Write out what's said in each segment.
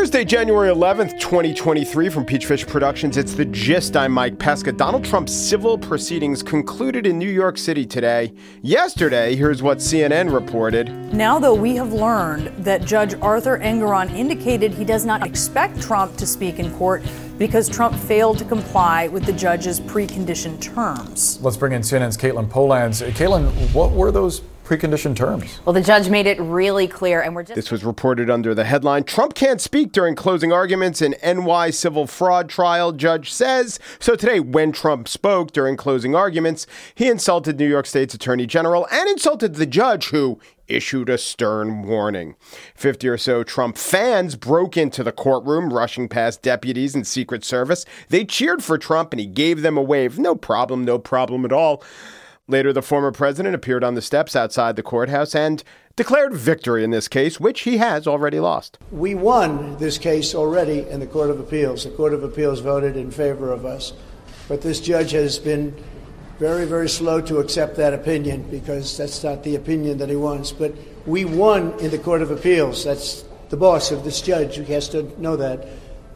Thursday, January 11th, 2023, from Peachfish Productions. It's The Gist. I'm Mike Pesca. Donald Trump's civil proceedings concluded in New York City today. Yesterday, here's what CNN reported. Now, though, we have learned that Judge Arthur Engoron indicated he does not expect Trump to speak in court because Trump failed to comply with the judge's preconditioned terms. Let's bring in CNN's Katelyn Polantz. Uh, Caitlin, what were those preconditioned terms. Well, the judge made it really clear, and we're just. This was reported under the headline Trump can't speak during closing arguments in NY civil fraud trial, judge says. So today, when Trump spoke during closing arguments, he insulted New York State's attorney general and insulted the judge who issued a stern warning. 50 or so Trump fans broke into the courtroom, rushing past deputies and Secret Service. They cheered for Trump and he gave them a wave. No problem, no problem at all. Later, the former president appeared on the steps outside the courthouse and declared victory in this case, which he has already lost. We won this case already in the Court of Appeals. The Court of Appeals voted in favor of us. But this judge has been very, very slow to accept that opinion because that's not the opinion that he wants. But we won in the Court of Appeals. That's the boss of this judge who has to know that.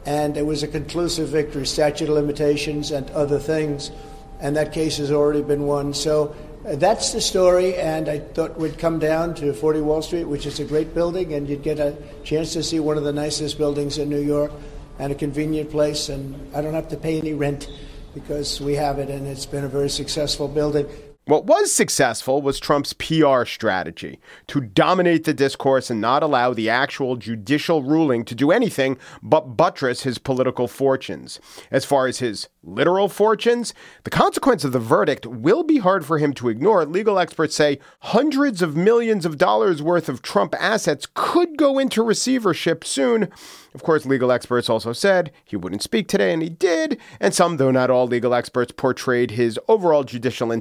And it was a conclusive victory, statute of limitations and other things and that case has already been won. So uh, that's the story, and I thought we'd come down to 40 Wall Street, which is a great building, and you'd get a chance to see one of the nicest buildings in New York and a convenient place, and I don't have to pay any rent because we have it, and it's been a very successful building. What was successful was Trump's PR strategy to dominate the discourse and not allow the actual judicial ruling to do anything but buttress his political fortunes. As far as his literal fortunes, the consequence of the verdict will be hard for him to ignore. Legal experts say hundreds of millions of dollars worth of Trump assets could go into receivership soon. Of course, legal experts also said he wouldn't speak today, and he did. And some, though not all, legal experts portrayed his overall judicial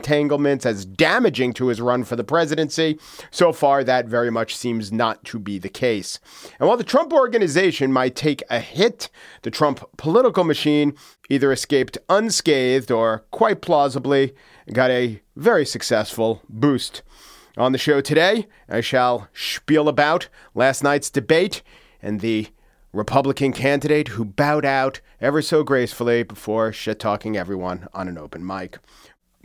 as damaging to his run for the presidency. So far, that very much seems not to be the case. And while the Trump organization might take a hit, the Trump political machine either escaped unscathed or, quite plausibly, got a very successful boost. On the show today, I shall spiel about last night's debate and the Republican candidate who bowed out ever so gracefully before shit talking everyone on an open mic.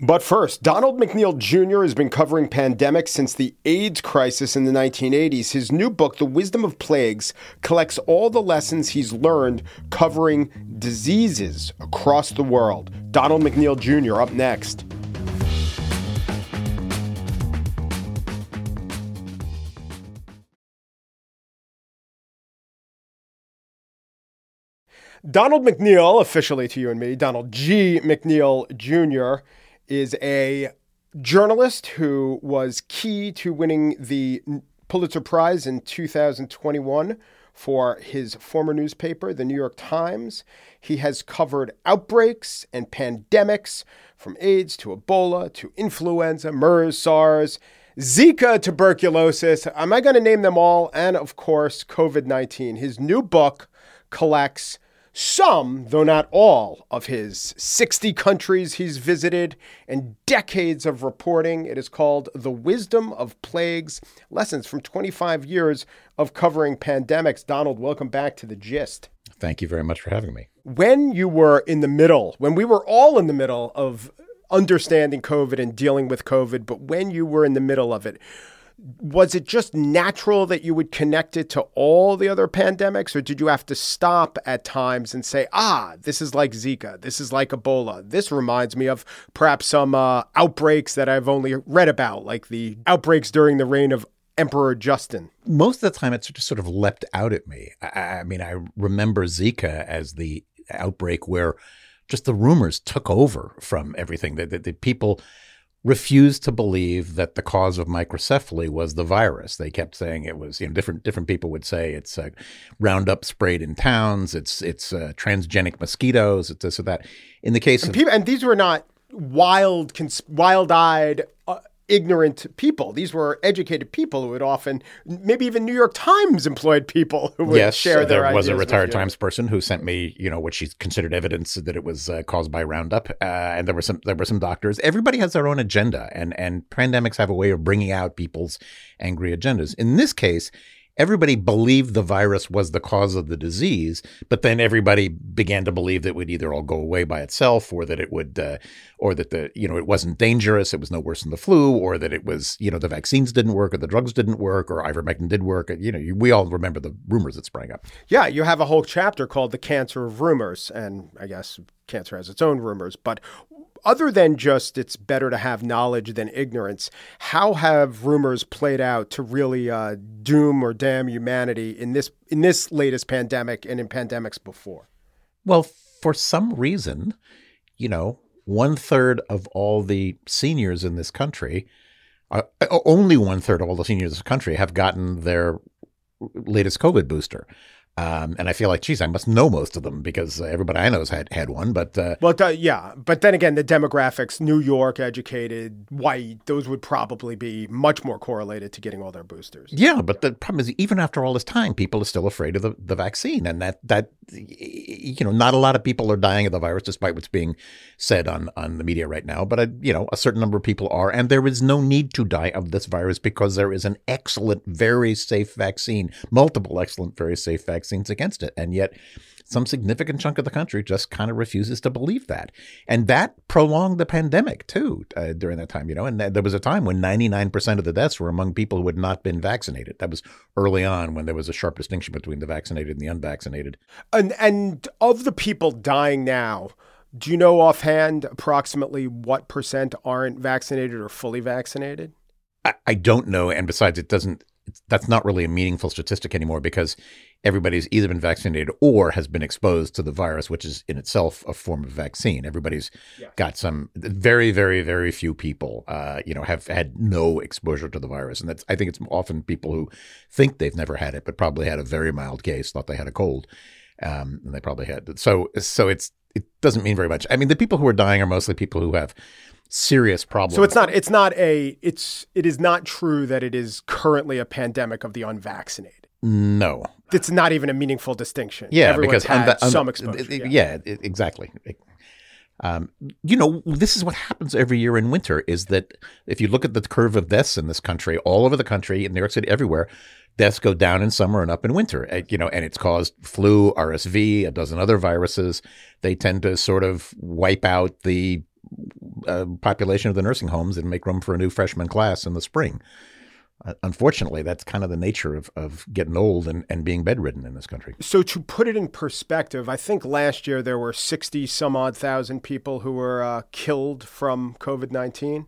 But first, Donald McNeil Jr. has been covering pandemics since the AIDS crisis in the 1980s. His new book, The Wisdom of Plagues, collects all the lessons he's learned covering diseases across the world. Donald McNeil Jr. up next. Donald McNeil, officially to you and me, Donald G. McNeil Jr., is a journalist who was key to winning the Pulitzer Prize in 2021 for his former newspaper, the New York Times. He has covered outbreaks and pandemics from AIDS to Ebola to influenza, MERS, SARS, Zika, tuberculosis. Am I going to name them all? And of course, COVID 19. His new book collects some, though not all, of his 60 countries he's visited and decades of reporting. It is called The Wisdom of Plagues Lessons from 25 Years of Covering Pandemics. Donald, welcome back to The Gist. Thank you very much for having me. When you were in the middle, when we were all in the middle of understanding COVID and dealing with COVID, but when you were in the middle of it, was it just natural that you would connect it to all the other pandemics, or did you have to stop at times and say, ah, this is like Zika, this is like Ebola, this reminds me of perhaps some uh, outbreaks that I've only read about, like the outbreaks during the reign of Emperor Justin? Most of the time, it just sort of leapt out at me. I, I mean, I remember Zika as the outbreak where just the rumors took over from everything. that the, the people refused to believe that the cause of microcephaly was the virus. They kept saying it was, you know, different different people would say it's uh, Roundup sprayed in towns, it's it's uh, transgenic mosquitoes, it's this or that. In the case and of people, and these were not wild, cons- wild-eyed. Uh, ignorant people. These were educated people who would often, maybe even New York Times employed people who would yes, share their there was a retired. Times person who sent me, you know, what she considered evidence that it was uh, caused by Roundup, uh, and there were some there were some doctors. Everybody has their own agenda, and and pandemics have a way of bringing out people's angry agendas. In this case, everybody believed the virus was the cause of the disease, but then everybody began to believe that it would either all go away by itself, or that it would, uh, or that the you know it wasn't dangerous, it was no worse than the flu, or that it was you know the vaccines didn't work, or the drugs didn't work, or ivermectin did work. You know, we all remember the rumors that sprang up. Yeah, you have a whole chapter called The Cancer of Rumors, and I guess cancer has its own rumors, but other than just it's better to have knowledge than ignorance, how have rumors played out to really uh, doom or damn humanity in this in this latest pandemic and in pandemics before? Well, for some reason, you know, one third of all the seniors in this country, uh, only one third of all the seniors in this country have gotten their latest COVID booster. Um, and I feel like, geez, I must know most of them because uh, everybody I know has had, had one. But uh, well, th- yeah, but then again, the demographics: New York, educated, white, those would probably be much more correlated to getting all their boosters. Yeah, but the problem is, even after all this time, people are still afraid of the, the vaccine, and that that you know, not a lot of people are dying of the virus, despite what's being said on on the media right now. But a, you know, a certain number of people are, and there is no need to die of this virus because there is an excellent, very safe vaccine, multiple excellent, very safe vaccines against it, and yet some significant chunk of the country just kind of refuses to believe that. And that prolonged the pandemic too uh, during that time, you know. And th- there was a time when 99% of the deaths were among people who had not been vaccinated. That was early on when there was a sharp distinction between the vaccinated and the unvaccinated. And and of the people dying now, do you know offhand approximately what percent aren't vaccinated or fully vaccinated? I, I don't know, and besides, it doesn't. That's not really a meaningful statistic anymore because everybody's either been vaccinated or has been exposed to the virus, which is in itself a form of vaccine. Everybody's yeah. got some very, very, very few people, uh, you know, have had no exposure to the virus, and that's I think it's often people who think they've never had it, but probably had a very mild case, thought they had a cold, um, and they probably had. So, so it's it doesn't mean very much. I mean, the people who are dying are mostly people who have serious problems. So it's not it's not a it's it is not true that it is currently a pandemic of the unvaccinated. No. It's not even a meaningful distinction. Yeah, Everyone's because had unva- un- some exposure. yeah, yeah. yeah exactly. Um, you know, this is what happens every year in winter is that if you look at the curve of deaths in this country, all over the country, in New York City, everywhere, deaths go down in summer and up in winter. Uh, You know, and it's caused flu, RSV, a dozen other viruses. They tend to sort of wipe out the uh, population of the nursing homes and make room for a new freshman class in the spring. Uh, unfortunately, that's kind of the nature of, of getting old and, and being bedridden in this country. So to put it in perspective, I think last year there were 60 some odd thousand people who were uh, killed from COVID 19.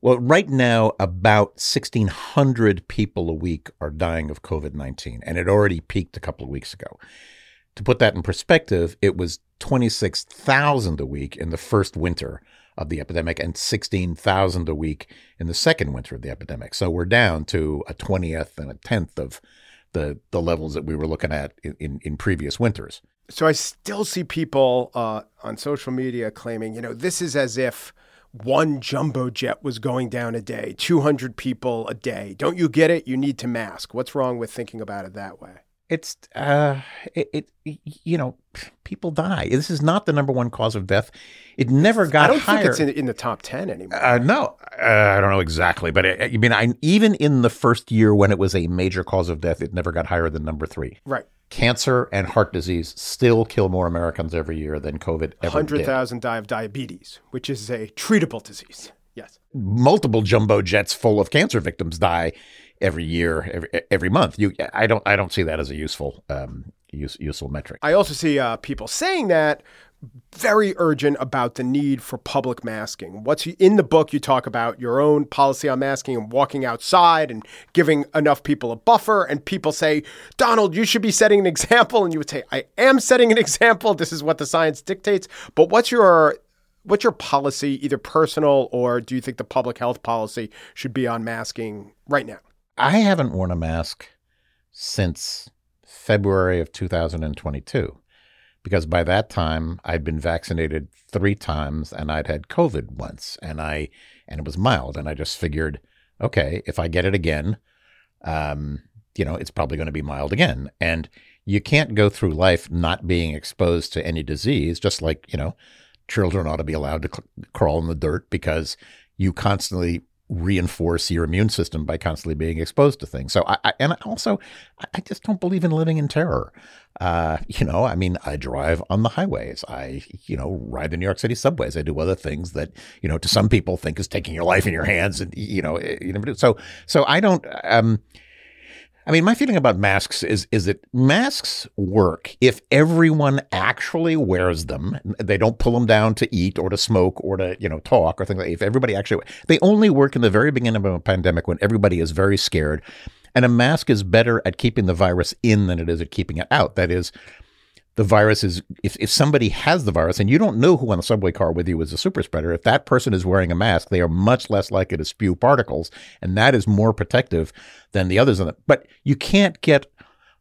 Well, right now, about 1,600 people a week are dying of COVID 19, and it already peaked a couple of weeks ago. To put that in perspective, it was 26,000 a week in the first winter of the epidemic and 16,000 a week in the second winter of the epidemic. So we're down to a 20th and a 10th of the, the levels that we were looking at in, in, in previous winters. So I still see people uh, on social media claiming, you know, this is as if one jumbo jet was going down a day, 200 people a day. Don't you get it? You need to mask. What's wrong with thinking about it that way? It's uh, it, it, you know people die. This is not the number one cause of death. It never got higher. I don't higher. think it's in, in the top ten anymore. Uh, no, uh, I don't know exactly, but it, I mean, I, even in the first year when it was a major cause of death, it never got higher than number three. right, Cancer and heart disease still kill more Americans every year than COVID ever 100,000 die of diabetes, which is a treatable disease. Yes. Multiple jumbo jets full of cancer victims die every year, every, every month. You, I don't, I don't see that as a useful, um, use, useful metric. I also see uh, people saying that very urgent about the need for public masking. What's in the book? You talk about your own policy on masking and walking outside and giving enough people a buffer. And people say, Donald, you should be setting an example. And you would say, I am setting an example. This is what the science dictates. But what's your what's your policy, either personal or do you think the public health policy should be on masking right now? I haven't worn a mask since February of 2022. because by that time I'd been vaccinated three times and I'd had COVID once, and I and it was mild, and I just figured, okay, if I get it again, um, you know, it's probably going to be mild again, and you can't go through life not being exposed to any disease, just like you know, children ought to be allowed to cl- crawl in the dirt because you constantly reinforce your immune system by constantly being exposed to things. So I, I and also I just don't believe in living in terror. Uh, you know, I mean, I drive on the highways. I, you know, ride the New York City subways. I do other things that, you know, to some people think is taking your life in your hands, and you know, eh, you never do. So, so I don't. Um, I mean, my feeling about masks is is that masks work if everyone actually wears them. They don't pull them down to eat or to smoke or to you know talk or things like. That. If everybody actually, they only work in the very beginning of a pandemic when everybody is very scared, and a mask is better at keeping the virus in than it is at keeping it out. That is, the virus is if, if somebody has the virus and you don't know who on the subway car with you is a super spreader if that person is wearing a mask they are much less likely to spew particles and that is more protective than the others but you can't get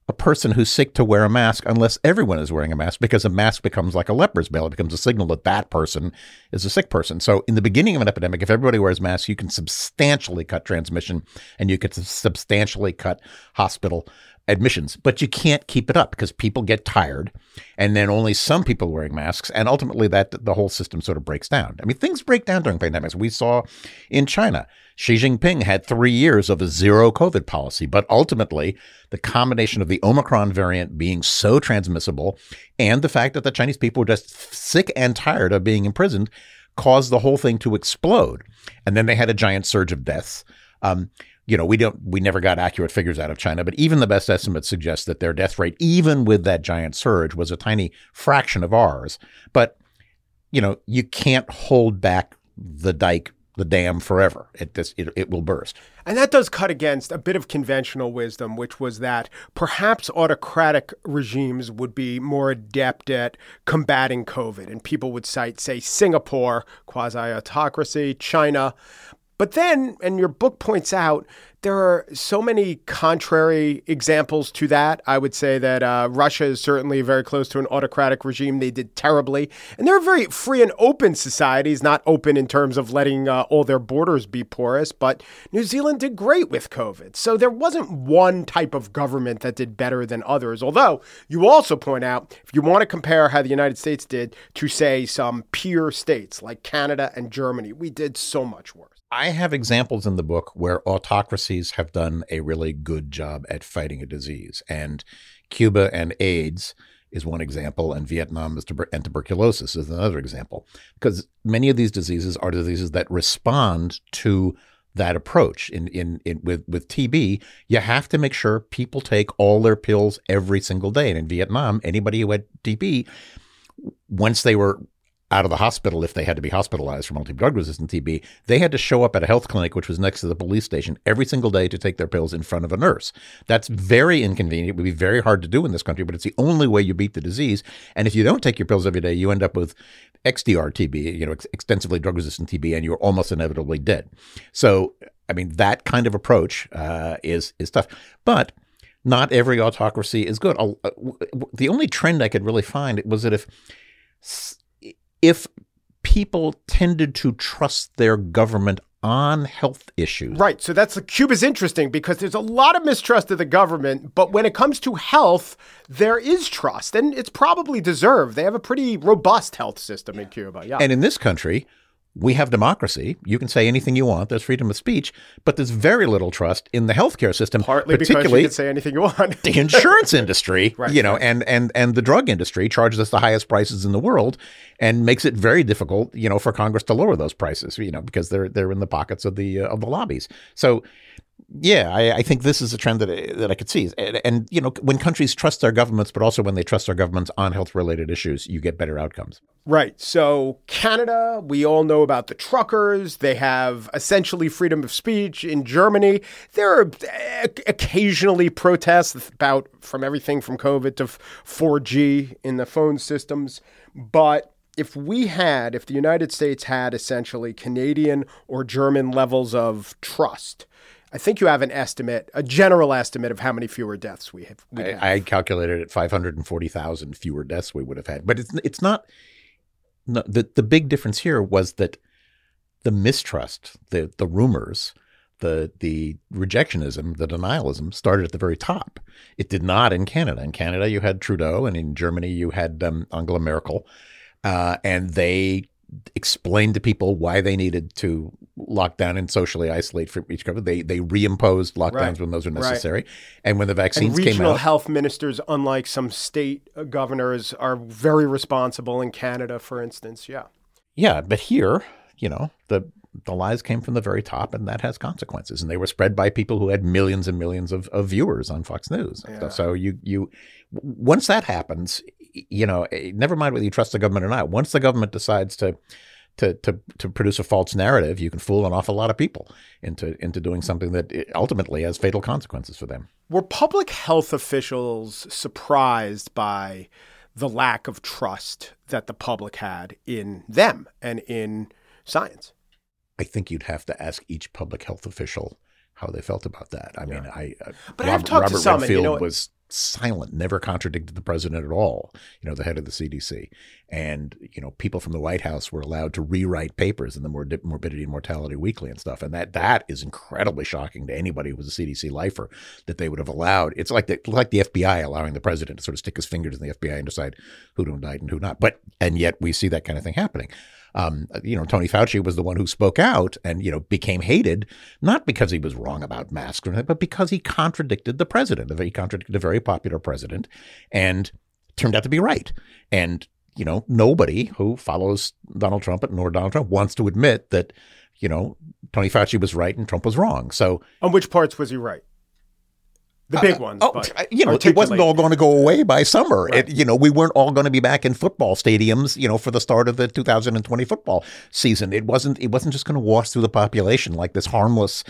a person who's sick to wear a mask unless everyone is wearing a mask because a mask becomes like a leper's veil. It becomes a signal that that person is a sick person. So in the beginning of an epidemic, if everybody wears masks, you can substantially cut transmission and you can substantially cut hospital admissions, but you can't keep it up because people get tired and then only some people wearing masks. And ultimately that the whole system sort of breaks down. I mean, things break down during pandemics. We saw in China, Xi Jinping had three years of a zero COVID policy, but ultimately the combination of the Omicron variant being so transmissible and the fact that the Chinese people were just sick and tired of being imprisoned caused the whole thing to explode. And then they had a giant surge of deaths. Um, you know, we don't, we never got accurate figures out of China, but even the best estimates suggest that their death rate, even with that giant surge, was a tiny fraction of ours. But, you know, you can't hold back the dike, the dam forever. It, this, it, it will burst. And that does cut against a bit of conventional wisdom, which was that perhaps autocratic regimes would be more adept at combating COVID. And people would cite, say, Singapore, quasi autocracy, China. But then, and your book points out, there are so many contrary examples to that. I would say that uh, Russia is certainly very close to an autocratic regime. They did terribly. And they're very free and open societies, not open in terms of letting uh, all their borders be porous, but New Zealand did great with COVID. So there wasn't one type of government that did better than others. Although you also point out, if you want to compare how the United States did to, say, some peer states like Canada and Germany, we did so much worse. I have examples in the book where autocracies have done a really good job at fighting a disease. And Cuba and AIDS is one example, and Vietnam and tuberculosis is another example. Because many of these diseases are diseases that respond to that approach. In, in, in with, with TB, you have to make sure people take all their pills every single day. And in Vietnam, anybody who had TB, once they were out of the hospital if they had to be hospitalized for multi drug resistant TB, they had to show up at a health clinic, which was next to the police station, every single day to take their pills in front of a nurse. That's very inconvenient. It would be very hard to do in this country, but it's the only way you beat the disease. And if you don't take your pills every day, you end up with XDR TB, you know, ex- extensively drug resistant TB, and you're almost inevitably dead. So, I mean, that kind of approach uh, is is tough, but not every autocracy is good. Uh, the only trend I could really find was that if if people tended to trust their government on health issues. Right. So that's uh, Cuba's interesting because there's a lot of mistrust of the government, but when it comes to health, there is trust and it's probably deserved. They have a pretty robust health system in Cuba. Yeah. And in this country, we have democracy. You can say anything you want. There's freedom of speech, but there's very little trust in the healthcare system, partly particularly because you can say anything you want. the insurance industry, right, you know, right. and and and the drug industry charges us the highest prices in the world, and makes it very difficult, you know, for Congress to lower those prices, you know, because they're they're in the pockets of the uh, of the lobbies. So yeah, I, I, think this is a trend that I, that I could see, and, and, you know, when countries trust their governments, but also when they trust their governments on health-related issues, you get better outcomes. Right. So Canada, we all know about the truckers. They have essentially freedom of speech. In Germany, there are occasionally protests about from everything from COVID to 4G in the phone systems, but if we had, if the United States had essentially Canadian or German levels of trust I think you have an estimate, a general estimate of how many fewer deaths we have. I, I calculated at 540,000 fewer deaths we would have had. But it's it's not no, the the big difference here was that the mistrust, the the rumors, the the rejectionism, the denialism started at the very top. It did not in Canada. In Canada, you had Trudeau, and in Germany, you had um, Angela Merkel, uh, and they explained to people why they needed to lock down and socially isolate from each government. They they reimposed lockdowns right. when those are necessary, right. and when the vaccines and came out, health ministers, unlike some state governors, are very responsible in Canada, for instance. Yeah, yeah, but here, you know, the the lies came from the very top, and that has consequences. And they were spread by people who had millions and millions of, of viewers on Fox News. Yeah. So you you once that happens, you know, eh, never mind whether you trust the government or not. Once the government decides to to to to produce a false narrative, you can fool an awful lot of people into into doing something that eh, ultimately has fatal consequences for them. Were public health officials surprised by the lack of trust that the public had in them and in science? I think you'd have to ask each public health official how they felt about that. I yeah. mean, I uh, but Rob, I've talked Robert to some, Redfield and, you know, was silent, never contradicted the president at all, you know, the head of the CDC. And, you know, people from the White House were allowed to rewrite papers in the Morbidity and Mortality Weekly and stuff. And that that is incredibly shocking to anybody who was a CDC lifer that they would have allowed. It's like the, like the FBI allowing the president to sort of stick his fingers in the FBI and decide who to died and who not. But, and yet we see that kind of thing happening um, you know, Tony Fauci was the one who spoke out and, you know, became hated, not because he was wrong about masks, but because he contradicted the president. He contradicted a very popular president and turned out to be right. And, you know, nobody who follows Donald Trump nor Donald Trump wants to admit that, you know, Tony Fauci was right and Trump was wrong. So, on which parts was he right? The big uh, ones. oh, you know, it wasn't all going to go away by summer. Right. It, you know, we weren't all going to be back in football stadiums, you know, for the start of the 2020 football season. It wasn't. It wasn't just going to wash through the population like this harmless,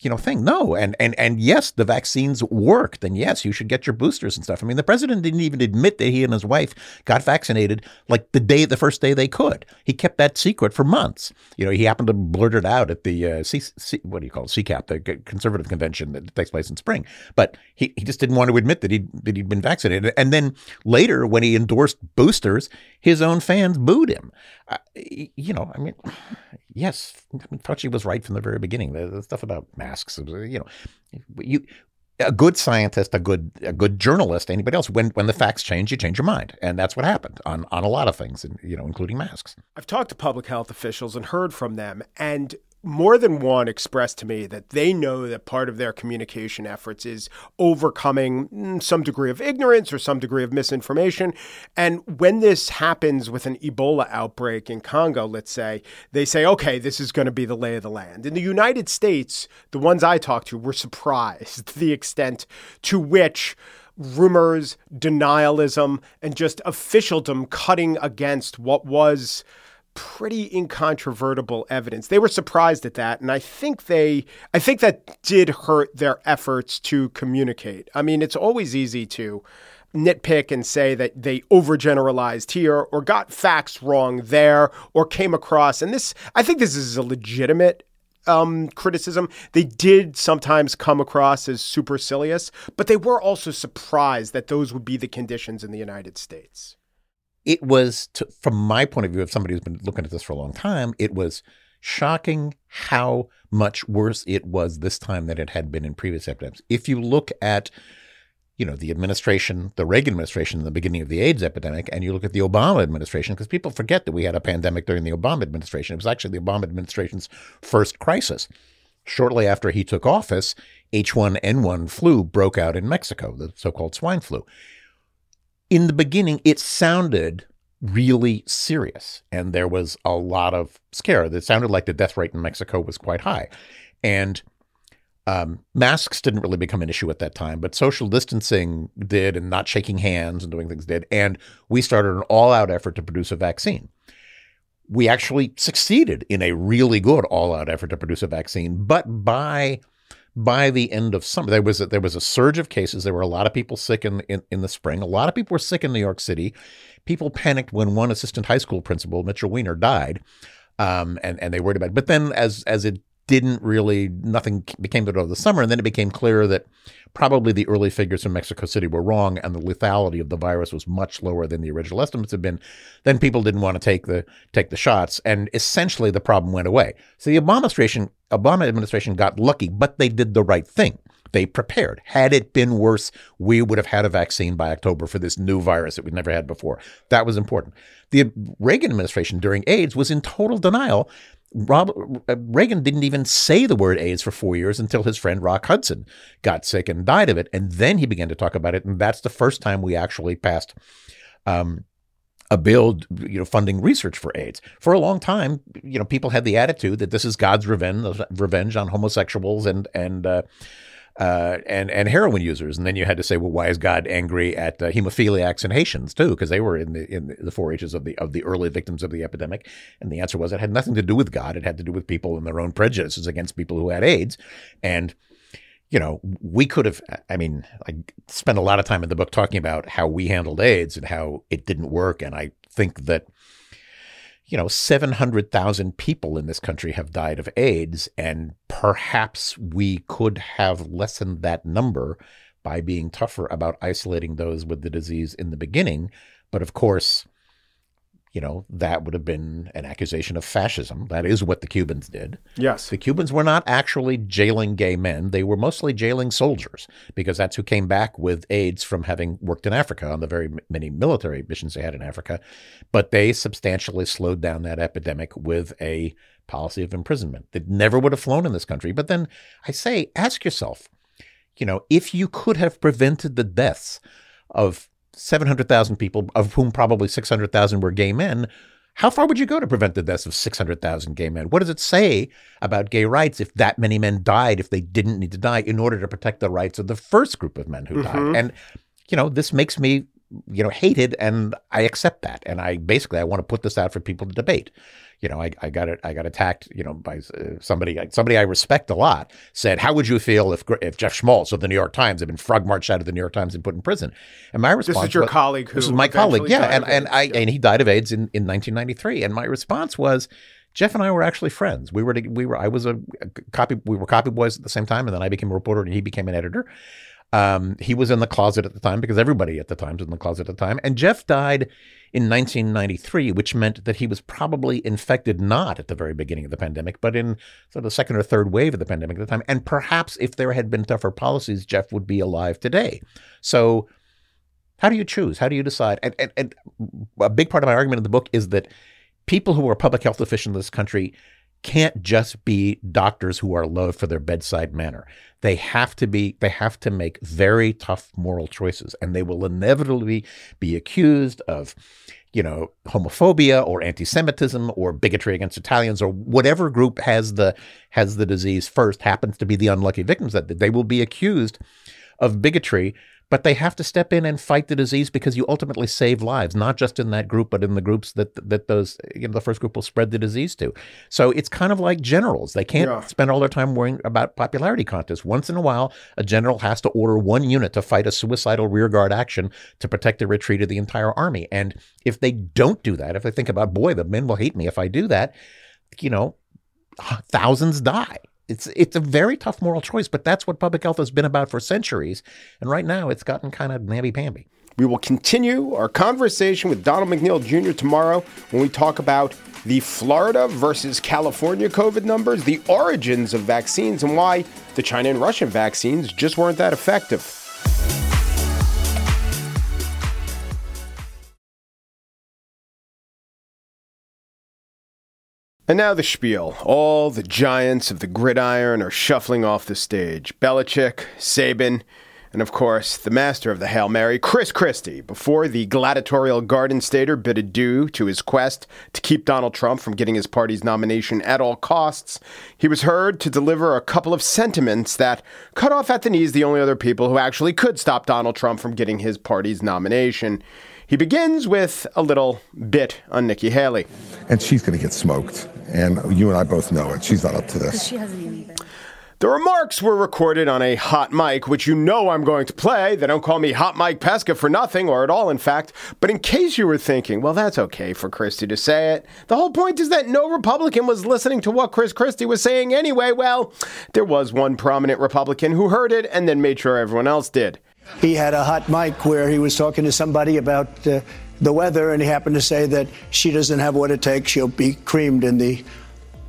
you know, thing. No, and and and yes, the vaccines worked, and yes, you should get your boosters and stuff. I mean, the president didn't even admit that he and his wife got vaccinated like the day, the first day they could. He kept that secret for months. You know, he happened to blurt it out at the uh, C, C, what do you call it, CCAP, the conservative convention that takes place in spring, but he, he just didn't want to admit that he that he'd been vaccinated. And then later, when he endorsed boosters, his own fans booed him. Uh, you know, I mean, yes, I mean, Fauci was right from the very beginning. The, the stuff about masks, uh, you know, you a good scientist, a good a good journalist, anybody else, when when the mm-hmm. facts change, you change your mind, and that's what happened on on a lot of things, you know, including masks. I've talked to public health officials and heard from them, and more than one expressed to me that they know that part of their communication efforts is overcoming mm, some degree of ignorance or some degree of misinformation. And when this happens with an Ebola outbreak in Congo, let's say, they say, okay, this is going to be the lay of the land. In the United States, the ones I talked to were surprised to the extent to which rumors, denialism, and just officialdom cutting against what was pretty incontrovertible evidence. They were surprised at that, and I think they I think that did hurt their efforts to communicate. I mean, it's always easy to nitpick and say that they overgeneralized here or got facts wrong there or came across and this I think this is a legitimate um, criticism. They did sometimes come across as supercilious, but they were also surprised that those would be the conditions in the United States it was, to, from my point of view, of somebody who's been looking at this for a long time, it was shocking how much worse it was this time than it had been in previous epidemics. If you look at you know, the administration, the Reagan administration in the beginning of the AIDS epidemic, and you look at the Obama administration, because people forget that we had a pandemic during the Obama administration. It was actually the Obama administration's first crisis. Shortly after he took office, H1N1 flu broke out in Mexico, the so called swine flu in the beginning, it sounded really serious, and there was a lot of scare. It sounded like the death rate in Mexico was quite high, and um, masks didn't really become an issue at that time, but social distancing did, and not shaking hands and doing things did. And we started an all-out effort to produce a vaccine. We actually succeeded in a really good all-out effort to produce a vaccine, but by by the end of summer. There was a, there was a surge of cases. There were a lot of people sick in, in, in the spring. A lot of people were sick in New York City. People panicked when one assistant high school principal, Mitchell Wiener, died, um, and and they worried about. It. But then as as it didn't really, nothing became of it over the summer. And then it became clear that probably the early figures from Mexico City were wrong and the lethality of the virus was much lower than the original estimates had been. Then people didn't want to take the take the shots, and essentially the problem went away. So the Obama administration, Obama administration got lucky, but they did the right thing. They prepared. Had it been worse, we would have had a vaccine by October for this new virus that we'd never had before. That was important. The Reagan administration during AIDS was in total denial Rob, uh, Reagan didn't even say the word AIDS for four years until his friend Rock Hudson got sick and died of it. And then he began to talk about it. And that's the first time we actually passed um, a bill, you know, funding research for AIDS. For a long time, you know, people had the attitude that this is God's revenge, revenge on homosexuals and and uh, uh, and and heroin users. And then you had to say, well, why is God angry at uh, hemophiliacs and Haitians too? Because they were in the in the 4-H's of the of the early victims of the epidemic. And the answer was it had nothing to do with God. It had to do with people and their own prejudices against people who had AIDS. And you know, we could have. I mean, I spent a lot of time in the book talking about how we handled AIDS and how it didn't work. And I think that you know, 700,000 people in this country have died of AIDS, and perhaps we could have lessened that number by being tougher about isolating those with the disease in the beginning. But of course, you know, that would have been an accusation of fascism. That is what the Cubans did. Yes. The Cubans were not actually jailing gay men. They were mostly jailing soldiers because that's who came back with AIDS from having worked in Africa on the very many military missions they had in Africa. But they substantially slowed down that epidemic with a policy of imprisonment that never would have flown in this country. But then I say, ask yourself, you know, if you could have prevented the deaths of 700,000 people, of whom probably 600,000 were gay men, how far would you go to prevent the deaths of 600,000 gay men? What does it say about gay rights if that many men died if they didn't need to die in order to protect the rights of the first group of men who mm-hmm. died? And, you know, this makes me, you know, hated and I accept that. And I basically, I want to put this out for people to debate you know, I, I got it. I got attacked. You know, by uh, somebody somebody I respect a lot said, "How would you feel if if Jeff Schmalz of the New York Times had been frog marched out of the New York Times and put in prison?" And my response, this is your was, colleague, who this is my colleague, yeah, and and I and he died of AIDS in in 1993, and my response was. Jeff and I were actually friends. We were we were I was a, a copy we were copy boys at the same time, and then I became a reporter and he became an editor. Um, he was in the closet at the time because everybody at the time was in the closet at the time. And Jeff died in 1993, which meant that he was probably infected not at the very beginning of the pandemic, but in sort of the second or third wave of the pandemic at the time. And perhaps if there had been tougher policies, Jeff would be alive today. So, how do you choose? How do you decide? And, and, and a big part of my argument in the book is that people who are public health officials in this country can't just be doctors who are loved for their bedside manner. They have to be, they have to make very tough moral choices, and they will inevitably be accused of, you know, homophobia or anti-Semitism or bigotry against Italians or whatever group has the has the disease first happens to be the unlucky victims that they will be accused of bigotry but they have to step in and fight the disease because you ultimately save lives, not just in that group, but in the groups that that those you know the first group will spread the disease to. So it's kind of like generals; they can't yeah. spend all their time worrying about popularity contests. Once in a while, a general has to order one unit to fight a suicidal rearguard action to protect the retreat of the entire army. And if they don't do that, if they think about, boy, the men will hate me if I do that, you know, thousands die it's it's a very tough moral choice, but that's what public health has been about for centuries. And right now, it's gotten kind of namby pamby. We will continue our conversation with Donald McNeil Jr. tomorrow when we talk about the Florida versus California COVID numbers, the origins of vaccines, and why the China and Russian vaccines just weren't that effective. And now the spiel. All the giants of the gridiron are shuffling off the stage. Belichick, Saban, and of course, the master of the Hail Mary, Chris Christie, before the gladiatorial Garden Stater bid adieu to his quest to keep Donald Trump from getting his party's nomination at all costs, he was heard to deliver a couple of sentiments that cut off at the knees the only other people who actually could stop Donald Trump from getting his party's nomination. He begins with a little bit on Nikki Haley. And she's going to get smoked. And you and I both know it. She's not up to this. She hasn't even. The remarks were recorded on a hot mic, which you know I'm going to play. They don't call me Hot Mike Pesca for nothing, or at all, in fact. But in case you were thinking, well, that's okay for Christie to say it, the whole point is that no Republican was listening to what Chris Christie was saying anyway. Well, there was one prominent Republican who heard it and then made sure everyone else did. He had a hot mic where he was talking to somebody about uh, the weather, and he happened to say that she doesn't have what it takes. She'll be creamed in the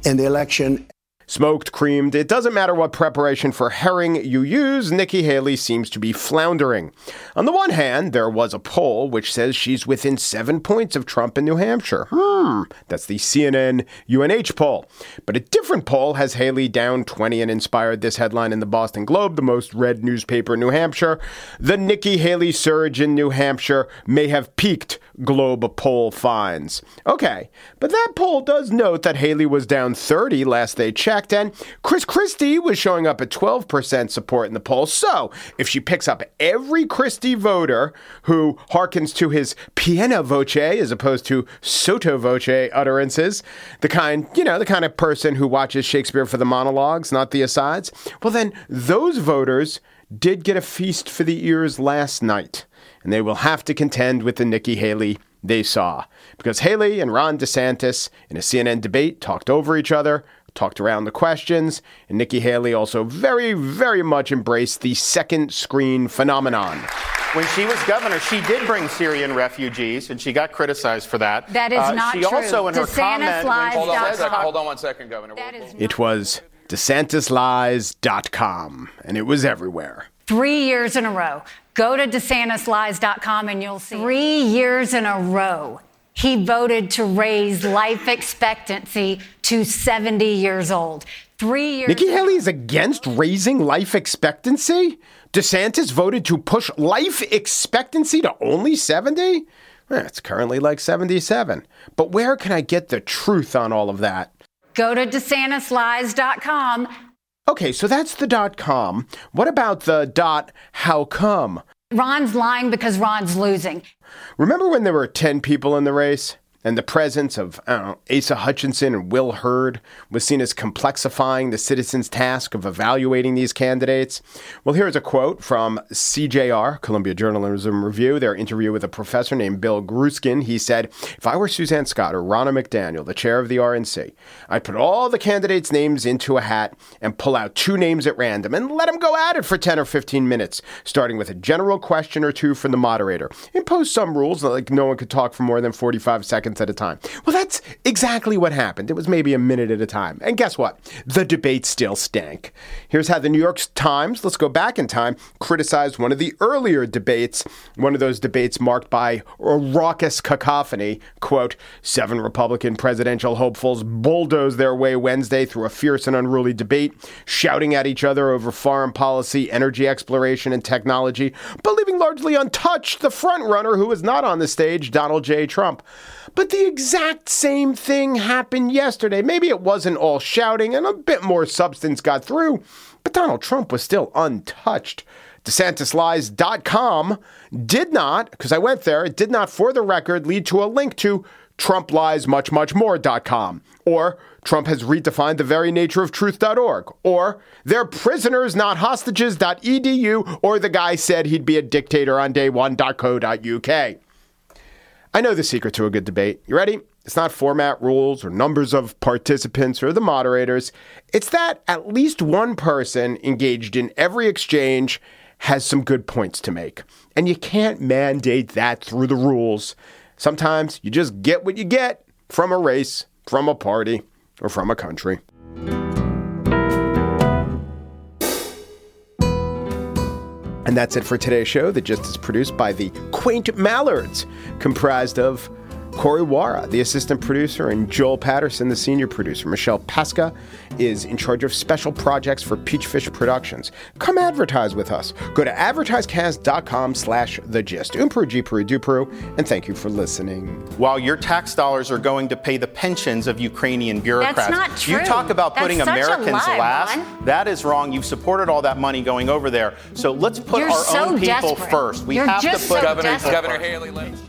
in the election smoked, creamed. It doesn't matter what preparation for herring you use, Nikki Haley seems to be floundering. On the one hand, there was a poll which says she's within seven points of Trump in New Hampshire. Hmm, that's the CNN UNH poll. But a different poll has Haley down 20 and inspired this headline in the Boston Globe, the most read newspaper in New Hampshire. The Nikki Haley surge in New Hampshire may have peaked Globe poll finds. Okay, but that poll does note that Haley was down 30 last they checked, and Chris Christie was showing up at 12% support in the poll. So if she picks up every Christie voter who hearkens to his piano voce as opposed to sotto voce utterances, the kind, you know, the kind of person who watches Shakespeare for the monologues, not the asides, well, then those voters did get a feast for the ears last night and they will have to contend with the Nikki Haley they saw. Because Haley and Ron DeSantis, in a CNN debate, talked over each other, talked around the questions, and Nikki Haley also very, very much embraced the second screen phenomenon. When she was governor, she did bring Syrian refugees, and she got criticized for that. That is uh, not she true. She also, in her comment, hold on one second. Hold on one second, Governor. It was DeSantisLies.com, and it was everywhere. Three years in a row. Go to DeSantisLies.com and you'll see three years in a row he voted to raise life expectancy to 70 years old. Three years. Nikki Haley is against raising life expectancy? DeSantis voted to push life expectancy to only 70? Eh, it's currently like 77. But where can I get the truth on all of that? Go to DeSantisLies.com Okay, so that's the dot com. What about the dot how come? Ron's lying because Ron's losing. Remember when there were 10 people in the race? And the presence of know, Asa Hutchinson and Will Hurd was seen as complexifying the citizens' task of evaluating these candidates. Well, here's a quote from CJR, Columbia Journalism Review, their interview with a professor named Bill Grueskin. He said, If I were Suzanne Scott or Ronna McDaniel, the chair of the RNC, I'd put all the candidates' names into a hat and pull out two names at random and let them go at it for 10 or 15 minutes, starting with a general question or two from the moderator. Impose some rules, like no one could talk for more than 45 seconds seconds at a time. Well, that's exactly what happened. It was maybe a minute at a time. And guess what? The debate still stank. Here's how the New York Times, let's go back in time, criticized one of the earlier debates, one of those debates marked by a raucous cacophony. Quote, seven Republican presidential hopefuls bulldozed their way Wednesday through a fierce and unruly debate, shouting at each other over foreign policy, energy exploration, and technology, but leaving largely untouched the frontrunner who was not on the stage, Donald J. Trump. But the exact same thing happened yesterday. Maybe it wasn't all shouting and a bit more substance got through, but Donald Trump was still untouched. DeSantisLies.com did not, because I went there, it did not, for the record, lead to a link to TrumpLiesMuchMuchMore.com or Trump has redefined the very nature of truth.org, or they're prisoners, not hostages.edu, or the guy said he'd be a dictator on day one.co.uk. I know the secret to a good debate. You ready? It's not format rules or numbers of participants or the moderators. It's that at least one person engaged in every exchange has some good points to make. And you can't mandate that through the rules. Sometimes you just get what you get from a race, from a party, or from a country. And that's it for today's show. The Gist is produced by the Quaint Mallards, comprised of Corey Wara, the assistant producer, and Joel Patterson, the senior producer. Michelle Pesca is in charge of special projects for Peachfish Productions. Come advertise with us. Go to advertisecast.com slash the gist. Umpru, Gpru, Dupru, and thank you for listening. While your tax dollars are going to pay the pensions of Ukrainian bureaucrats. That's not true. You talk about That's putting Americans lie, last. Ron. That is wrong. You've supported all that money going over there. So let's put You're our so own people desperate. first. We You're have to put so Governor, desperate. Governor Haley, let's.